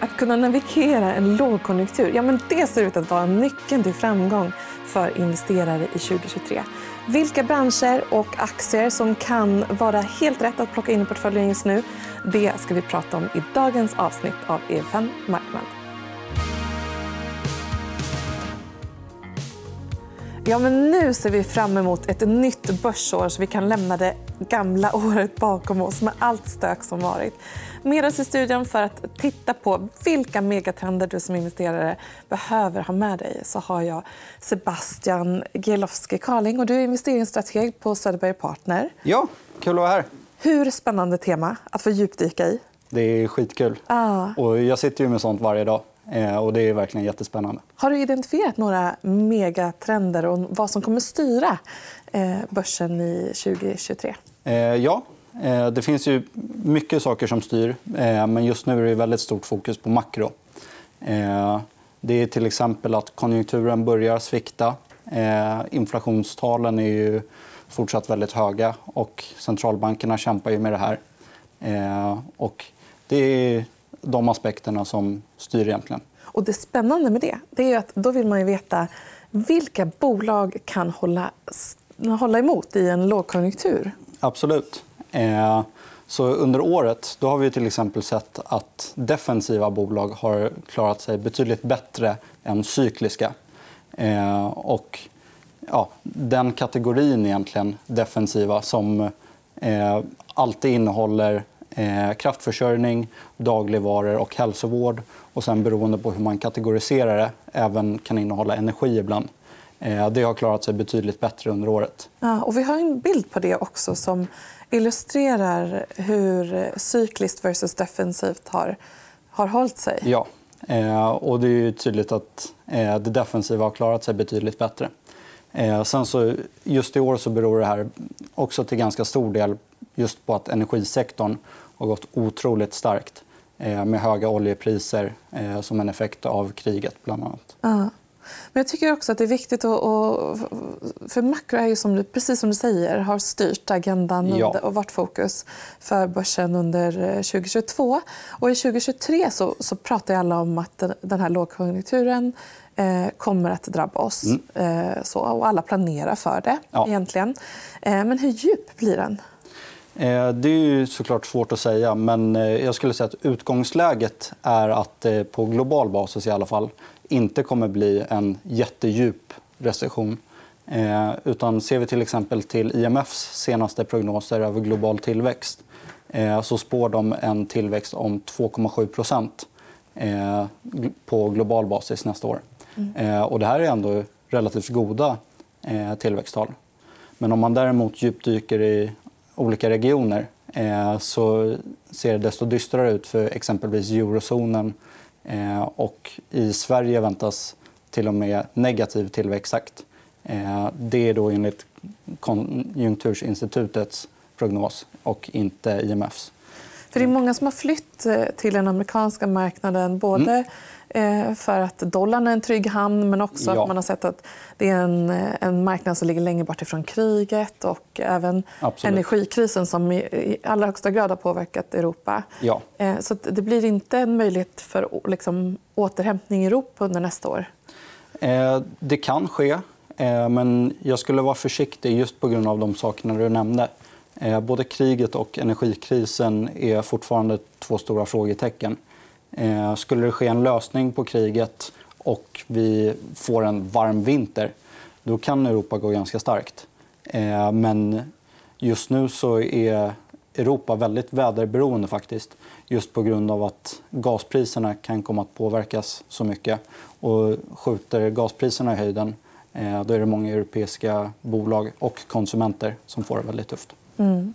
Att kunna navigera en lågkonjunktur, ja, men det ser ut att vara nyckeln till framgång för investerare i 2023. Vilka branscher och aktier som kan vara helt rätt att plocka in i portföljen just nu det ska vi prata om i dagens avsnitt av EFN Marknad. Ja, men nu ser vi fram emot ett nytt börsår så vi kan lämna det gamla året bakom oss med allt stök som varit. Med oss i studion för att titta på vilka megatrender du som investerare behöver ha med dig så har jag Sebastian Gielowski Karling. Och du är investeringsstrateg på Söderberg Partner. Ja, kul att vara här. Hur spännande tema att få djupdyka i. Det är skitkul. Ah. Och jag sitter ju med sånt varje dag. Eh, och det är verkligen jättespännande. Har du identifierat några megatrender och vad som kommer styra eh, börsen i 2023? Eh, ja, det finns ju mycket saker som styr. Men just nu är det väldigt stort fokus på makro. Det är till exempel att konjunkturen börjar svikta. Inflationstalen är ju fortsatt väldigt höga och centralbankerna kämpar ju med det här. Och det är de aspekterna som styr egentligen. Och det spännande med det, det är att då vill man ju veta vilka bolag kan hålla, hålla emot i en lågkonjunktur. Absolut. Eh, så under året då har vi till exempel sett att defensiva bolag har klarat sig betydligt bättre än cykliska. Eh, och, ja, den kategorin, egentligen, defensiva som eh, alltid innehåller eh, kraftförsörjning, dagligvaror och hälsovård. Och sen beroende på hur man kategoriserar det även kan innehålla energi ibland. Eh, det har klarat sig betydligt bättre under året. Ja, och vi har en bild på det också som illustrerar hur cykliskt versus defensivt har, har hållit sig. Ja. Eh, och det är tydligt att eh, det defensiva har klarat sig betydligt bättre. Eh, sen så, just i år så beror det här också till ganska stor del just på att energisektorn har gått otroligt starkt eh, med höga oljepriser eh, som en effekt av kriget. bland annat. Ja. Men jag tycker också att det är viktigt att... För makro är ju som du, precis som du säger har styrt agendan ja. och varit fokus för börsen under 2022. Eh, och I 2023 så, så pratar alla om att den här lågkonjunkturen eh, kommer att drabba oss. Mm. Eh, så, och alla planerar för det. Ja. egentligen. Eh, men hur djup blir den? Eh, det är såklart svårt att säga. Men eh, jag skulle säga att utgångsläget är att det på global basis i alla fall inte kommer bli en jättedjup recession. Eh, utan ser vi till exempel till IMFs senaste prognoser över global tillväxt så spår de en tillväxt om 2,7% på global basis nästa år. Mm. Och det här är ändå relativt goda tillväxttal. Men om man däremot djupdyker i olika regioner eh, så ser det desto dystrare ut för exempelvis eurozonen. Eh, och I Sverige väntas till och med negativ tillväxttakt. Eh, det är då enligt Konjunkturinstitutets prognos och inte IMFs. För det är många som har flytt till den amerikanska marknaden. både mm Eh, för att dollarn är en trygg hamn men också ja. att man har sett att det är en, en marknad som ligger längre bort ifrån kriget och även Absolut. energikrisen som i allra högsta grad har påverkat Europa. Ja. Eh, så det blir inte en möjlighet för liksom, återhämtning i Europa under nästa år? Eh, det kan ske, men jag skulle vara försiktig just på grund av de sakerna du nämnde. Eh, både kriget och energikrisen är fortfarande två stora frågetecken. Eh, skulle det ske en lösning på kriget och vi får en varm vinter då kan Europa gå ganska starkt. Eh, men just nu så är Europa väldigt väderberoende faktiskt. Just på grund av att gaspriserna kan komma att påverkas så mycket. Och skjuter gaspriserna i höjden då är det många europeiska bolag och konsumenter som får det väldigt tufft. Mm.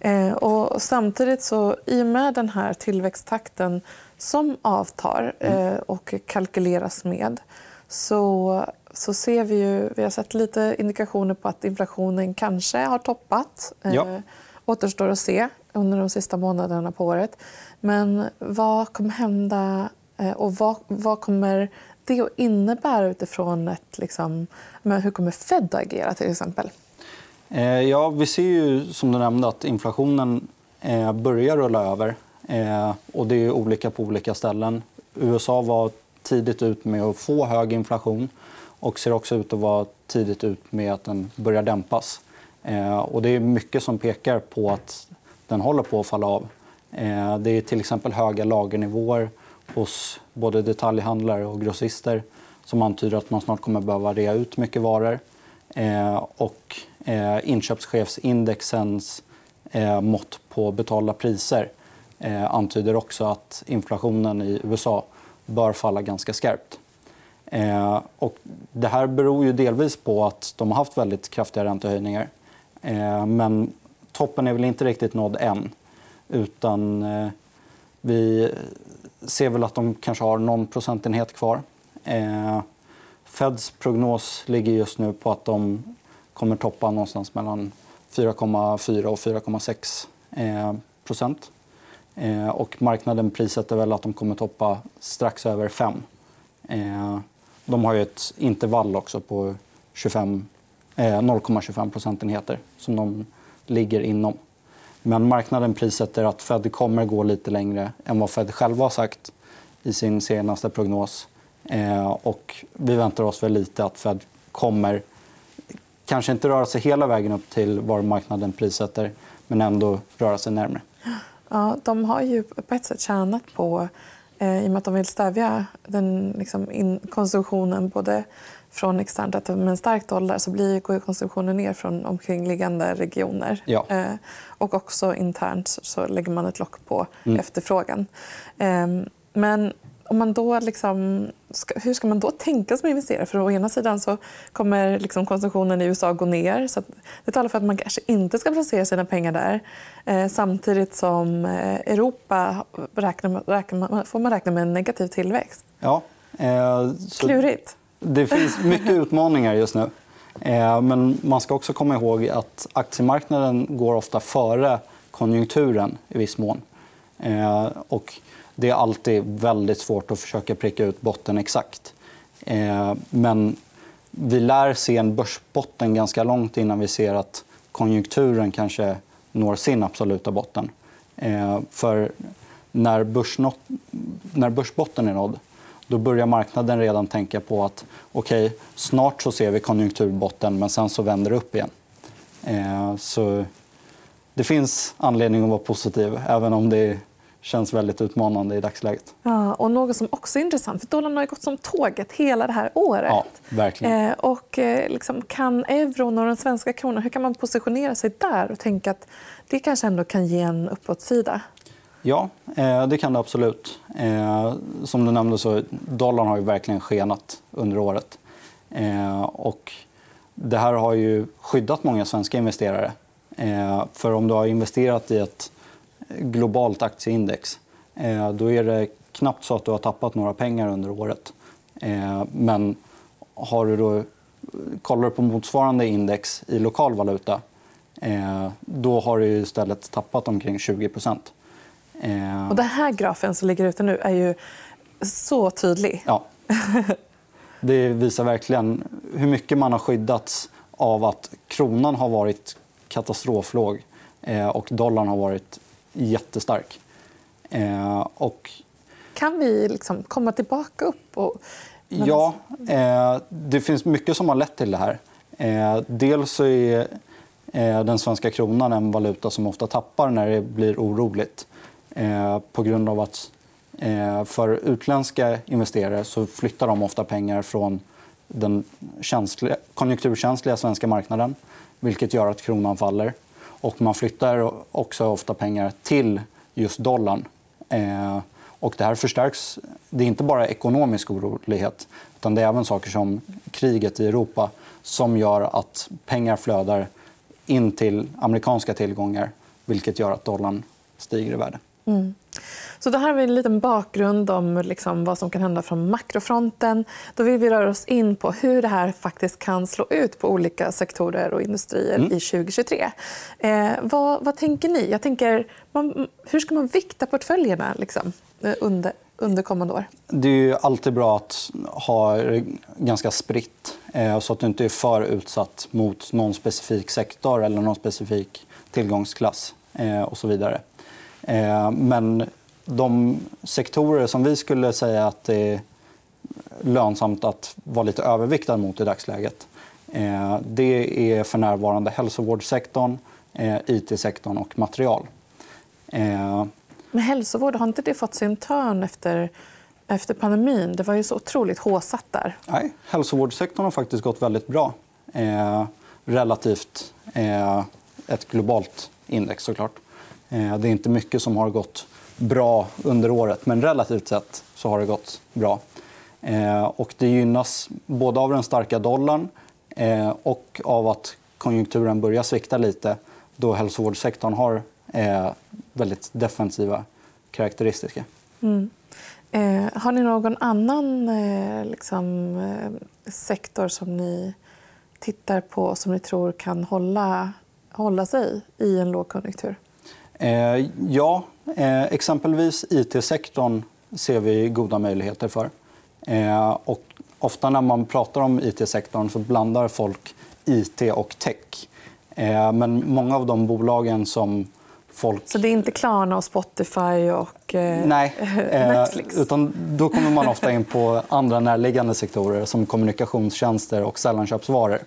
Eh, och samtidigt, så, i och med den här tillväxttakten som avtar mm. eh, och kalkyleras med så, så ser vi ju... Vi har sett lite indikationer på att inflationen kanske har toppat. Eh, ja. återstår att se under de sista månaderna på året. Men vad kommer hända eh, och vad, vad kommer det att innebära utifrån ett... Liksom, hur kommer Fed att agera? till exempel? Eh, ja, vi ser ju som du nämnde att inflationen eh, börjar rulla över. Eh, och det är olika på olika ställen. USA var tidigt ut med att få hög inflation och ser också ut att vara tidigt ut med att den börjar dämpas. Och det är mycket som pekar på att den håller på att falla av. Det är till exempel höga lagernivåer hos både detaljhandlare och grossister som antyder att man snart kommer behöva rea ut mycket varor. Eh, och eh, inköpschefsindexens eh, mått på betalda priser antyder också att inflationen i USA bör falla ganska skarpt. Och det här beror ju delvis på att de har haft väldigt kraftiga räntehöjningar. Men toppen är väl inte riktigt nådd än. Utan vi ser väl att de kanske har någon procentenhet kvar. Feds prognos ligger just nu på att de kommer toppa någonstans mellan 4,4 och 4,6 eh, procent. Eh, och marknaden prissätter väl att de kommer toppa strax över 5. Eh, de har ju ett intervall också på 0,25 procentenheter som de ligger inom. Men marknaden prissätter att Fed kommer gå lite längre än vad Fed själva har sagt i sin senaste prognos. Eh, och vi väntar oss väl lite att Fed kommer kanske inte röra sig hela vägen upp till var marknaden prissätter men ändå röra sig närmare. Ja, de har ju på ett sätt tjänat på, eh, i och med att de vill stävja den, liksom, konsumtionen både från externt. Att med en stark dollar så blir, går konsumtionen ner från omkringliggande regioner. Ja. Eh, och också internt så lägger man ett lock på mm. efterfrågan. Eh, men om man då liksom, hur ska man då tänka som investerare? För å ena sidan så kommer liksom konsumtionen i USA gå ner. Så det talar för att man kanske inte ska placera sina pengar där. Eh, samtidigt som eh, Europa räknar, räknar, får man räkna med en negativ tillväxt. Ja. Eh, Klurigt. Det finns mycket utmaningar just nu. Eh, men man ska också komma ihåg att aktiemarknaden går ofta före konjunkturen i viss mån. Eh, och det är alltid väldigt svårt att försöka pricka ut botten exakt. Eh, men vi lär se en börsbotten ganska långt innan vi ser att konjunkturen kanske når sin absoluta botten. Eh, för när, börsnot... när börsbotten är nådd då börjar marknaden redan tänka på att okay, snart så ser vi konjunkturbotten men sen så vänder det upp igen. Eh, så det finns anledning att vara positiv även om det känns väldigt utmanande i dagsläget. Ja, och något som också är intressant, för dollarn har gått som tåget hela det här året. Ja, verkligen. Eh, och, eh, liksom, kan euron och den svenska kronan, hur kan man positionera sig där och tänka att det kanske ändå kan ge en uppåtsida? Ja, eh, det kan det absolut. Eh, som du nämnde så dollarn har ju verkligen skenat under året. Eh, och det här har ju skyddat många svenska investerare. För om du har investerat i ett globalt aktieindex då är det knappt så att du har tappat några pengar under året. Men har du då, kollar du på motsvarande index i lokal valuta då har du istället tappat omkring 20 Eh... Och den här grafen som ligger ute nu är ju så tydlig. Ja. Det visar verkligen hur mycket man har skyddats av att kronan har varit katastroflåg eh, och dollarn har varit jättestark. Eh, och... Kan vi liksom komma tillbaka upp? Och... Ja, eh, det finns mycket som har lett till det här. Dels så är den svenska kronan en valuta som ofta tappar när det blir oroligt. Eh, på grund av att eh, för utländska investerare så flyttar de ofta pengar från den känsliga, konjunkturkänsliga svenska marknaden vilket gör att kronan faller. Och man flyttar också ofta pengar till just dollarn. Eh, och det här förstärks. Det är inte bara ekonomisk orolighet utan det är även saker som kriget i Europa som gör att pengar flödar in till amerikanska tillgångar vilket gör att dollarn stiger i värde. Mm. Så det här är en liten bakgrund om liksom vad som kan hända från makrofronten. Då vill vi röra oss in på hur det här faktiskt kan slå ut på olika sektorer och industrier mm. i 2023. Eh, vad, vad, tänker ni? Jag tänker, man, hur ska man vikta portföljerna liksom, eh, under, under kommande år? Det är alltid bra att ha ganska spritt eh, så att du inte är för utsatt mot någon specifik sektor eller någon specifik tillgångsklass eh, och så vidare. Eh, men de sektorer som vi skulle säga att det är lönsamt att vara lite överviktad mot i dagsläget eh, det är för närvarande hälsovårdssektorn, eh, it-sektorn och material. Men hälsovård, har inte det fått sin törn efter, efter pandemin? Det var ju så otroligt håsat där. Nej, hälsovårdssektorn har faktiskt gått väldigt bra. Eh, relativt eh, ett globalt index såklart. Eh, det är inte mycket som har gått bra under året, men relativt sett så har det gått bra. Eh, och det gynnas både av den starka dollarn eh, och av att konjunkturen börjar svikta lite då hälsovårdssektorn har väldigt defensiva karaktäristika. Mm. Eh, har ni någon annan eh, liksom, eh, sektor som ni tittar på som ni tror kan hålla, hålla sig i en lågkonjunktur? Eh, ja, eh, exempelvis it-sektorn ser vi goda möjligheter för. Eh, och ofta när man pratar om it-sektorn så blandar folk it och tech. Eh, men många av de bolagen som folk... Så det är inte Klarna och Spotify och eh, Nej, eh, Netflix? Utan då kommer man ofta in på andra närliggande sektorer som kommunikationstjänster och sällanköpsvaror.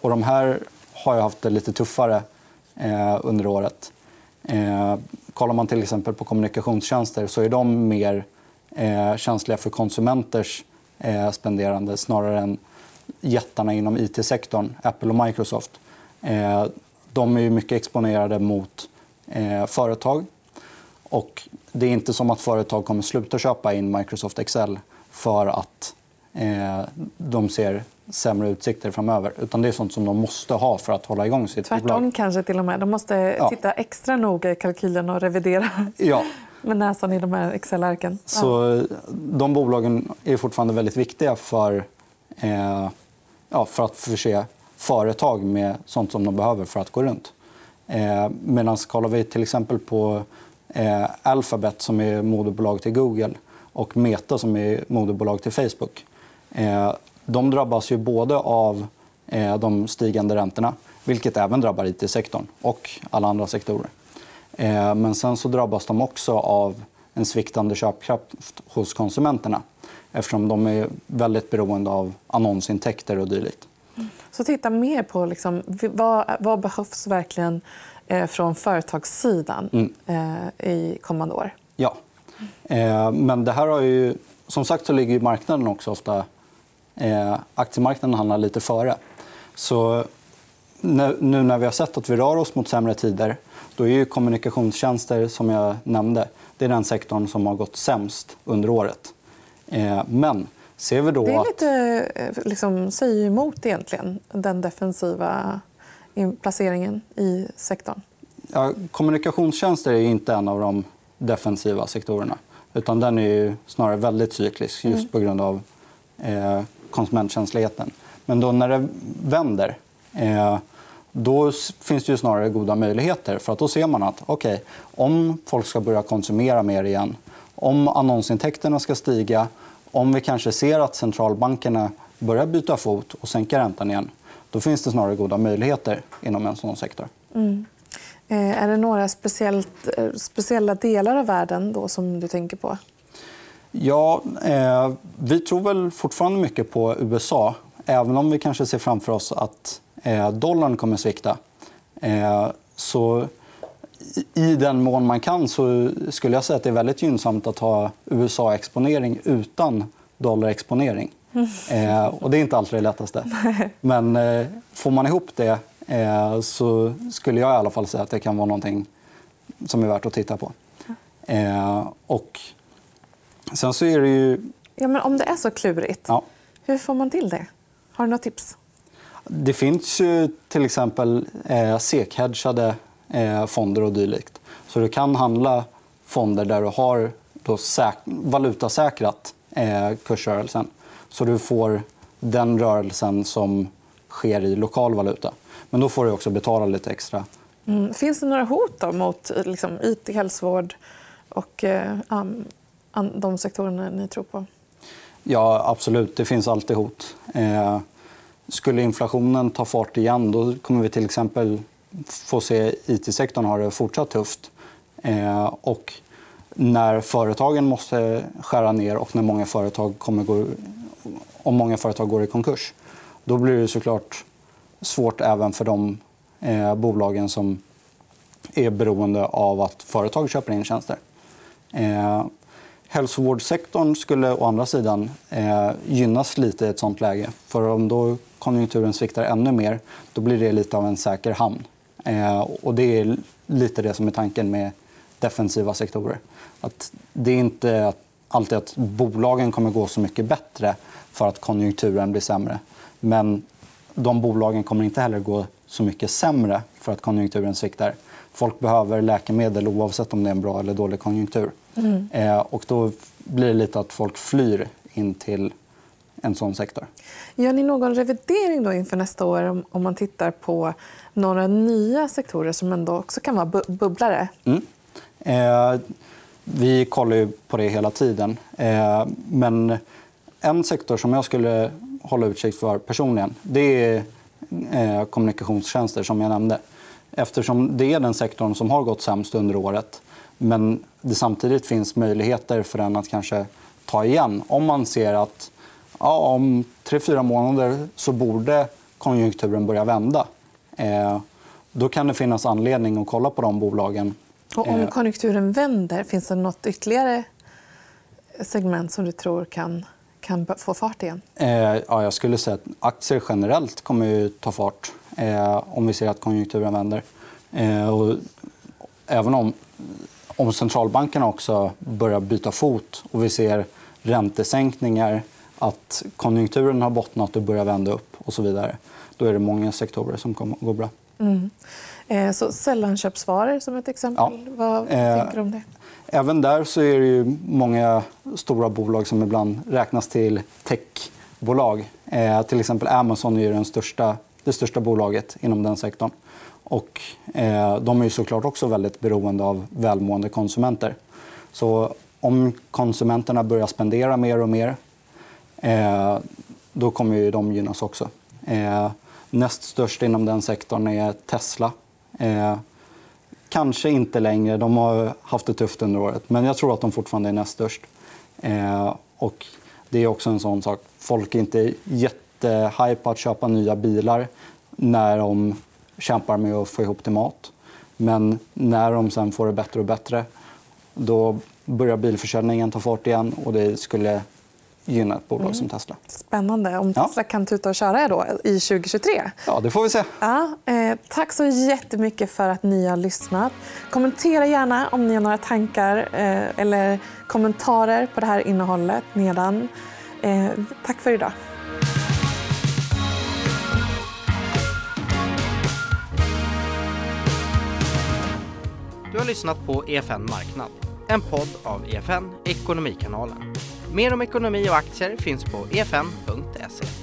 Och de här har ju haft det lite tuffare under året. Eh, kollar man till exempel på kommunikationstjänster så är de mer eh, känsliga för konsumenters eh, spenderande snarare än jättarna inom it-sektorn, Apple och Microsoft. Eh, de är mycket exponerade mot eh, företag. Och det är inte som att företag kommer sluta köpa in Microsoft Excel för att eh, de ser sämre utsikter framöver. Utan det är sånt som de måste ha för att hålla igång sitt Tvärtom bolag. kanske till och med. De måste ja. titta extra noga i kalkylen och revidera ja. med näsan i de här Excel-arken. Så de bolagen är fortfarande väldigt viktiga för, eh, ja, för att förse företag med sånt som de behöver för att gå runt. Eh, Medan kollar vi till exempel på eh, Alphabet som är moderbolag till Google och Meta som är moderbolag till Facebook. Eh, de drabbas ju både av eh, de stigande räntorna vilket även drabbar it-sektorn och alla andra sektorer. Eh, men sen så drabbas de också av en sviktande köpkraft hos konsumenterna eftersom de är väldigt beroende av annonsintäkter och dylikt. Så titta mer på liksom, vad, vad behövs verkligen eh, från företagssidan mm. i kommande år. Ja. Men det här har ju... Som sagt så ligger marknaden också ofta... Eh, aktiemarknaden handlar lite före. Så nu när vi har sett att vi rör oss mot sämre tider då är ju kommunikationstjänster, som jag nämnde, det är den sektorn som har gått sämst under året. Eh, men ser vi då det är lite, att... liksom, säger emot egentligen den defensiva placeringen i sektorn. Ja, kommunikationstjänster är inte en av de defensiva sektorerna. Utan den är snarare väldigt cyklisk just mm. på grund av eh, konsumentkänsligheten. Men då när det vänder eh, då finns det ju snarare goda möjligheter. för att Då ser man att okay, om folk ska börja konsumera mer igen om annonsintäkterna ska stiga om vi kanske ser att centralbankerna börjar byta fot och sänka räntan igen då finns det snarare goda möjligheter inom en sån sektor. Mm. Eh, är det några speciellt, eh, speciella delar av världen då som du tänker på? Ja, eh, vi tror väl fortfarande mycket på USA. Även om vi kanske ser framför oss att eh, dollarn kommer svikta. Eh, så i den mån man kan så skulle jag säga att det är väldigt gynnsamt att ha USA-exponering utan dollarexponering. Eh, och det är inte alltid det lättaste. Men eh, får man ihop det eh, så skulle jag i alla fall säga att det kan vara någonting som är värt att titta på. Eh, och sen så är det ju... Ja, men om det är så klurigt, ja. hur får man till det? Har du några tips? Det finns ju till exempel eh, SEK-hedgade eh, fonder och dylikt. Så du kan handla fonder där du har då säk valutasäkrat eh, kursrörelsen. Så du får den rörelsen som sker i lokal valuta. Men då får du också betala lite extra. Mm. Finns det några hot då mot liksom, it, hälsovård och eh, de sektorerna ni tror på? Ja, absolut. Det finns alltid hot. Eh, skulle inflationen ta fart igen då kommer vi till exempel få se it-sektorn ha det fortsatt tufft. Eh, och när företagen måste skära ner och när många företag kommer gå, om många företag går i konkurs då blir det såklart svårt även för de eh, bolagen som är beroende av att företag köper in tjänster. Eh, hälsovårdssektorn skulle å andra sidan eh, gynnas lite i ett sånt läge. För om då konjunkturen sviktar ännu mer då blir det lite av en säker hamn. Eh, och det är lite det som är tanken med defensiva sektorer. Att det är inte alltid att bolagen kommer gå så mycket bättre för att konjunkturen blir sämre. Men de bolagen kommer inte heller gå så mycket sämre för att konjunkturen sviktar. Folk behöver läkemedel oavsett om det är en bra eller dålig konjunktur. Mm. Eh, och då blir det lite att folk flyr in till en sån sektor. Gör ni någon revidering då inför nästa år om man tittar på några nya sektorer som ändå också kan vara bubblare? Mm. Eh, vi kollar på det hela tiden. Eh, men en sektor som jag skulle hålla utkik för personligen det är eh, kommunikationstjänster, som jag nämnde. Eftersom det är den sektorn som har gått sämst under året men det samtidigt finns möjligheter för den att kanske ta igen. Om man ser att ja, om tre, fyra månader så borde konjunkturen börja vända. Eh, då kan det finnas anledning att kolla på de bolagen. Och om eh, konjunkturen vänder, finns det nåt ytterligare segment som du tror kan, kan få fart igen? Eh, ja, jag skulle säga att aktier generellt kommer ju ta fart eh, om vi ser att konjunkturen vänder. Eh, och även om, om centralbankerna också börjar byta fot och vi ser räntesänkningar att konjunkturen har bottnat och börjar vända upp och så vidare. Då är det många sektorer som kommer att gå bra. Mm. Eh, så sällanköpsvaror som ett exempel. Ja. Vad eh, tänker du om det? Även där så är det ju många stora bolag som ibland räknas till techbolag. Eh, till exempel Amazon är den största, det största bolaget inom den sektorn. Och, eh, de är ju såklart också väldigt beroende av välmående konsumenter. Så om konsumenterna börjar spendera mer och mer eh, då kommer ju de gynnas också. Eh, näst störst inom den sektorn är Tesla. Eh, kanske inte längre. De har haft det tufft under året. Men jag tror att de fortfarande är näst störst. Eh, och det är också en sån sak. Folk är inte jättehype på att köpa nya bilar när de kämpar med att få ihop till mat. Men när de sen får det bättre och bättre då börjar bilförsäljningen ta fart igen. och Det skulle gynna ett bolag mm. som Tesla. Spännande. Om Tesla ja. kan tuta och köra då i 2023. Ja, det får vi se. Ja, eh, tack så jättemycket för att ni har lyssnat. Kommentera gärna om ni har några tankar eh, eller kommentarer på det här innehållet nedan. Eh, tack för idag. Du har lyssnat på EFN Marknad, en podd av EFN Ekonomikanalen. Mer om ekonomi och aktier finns på efn.se.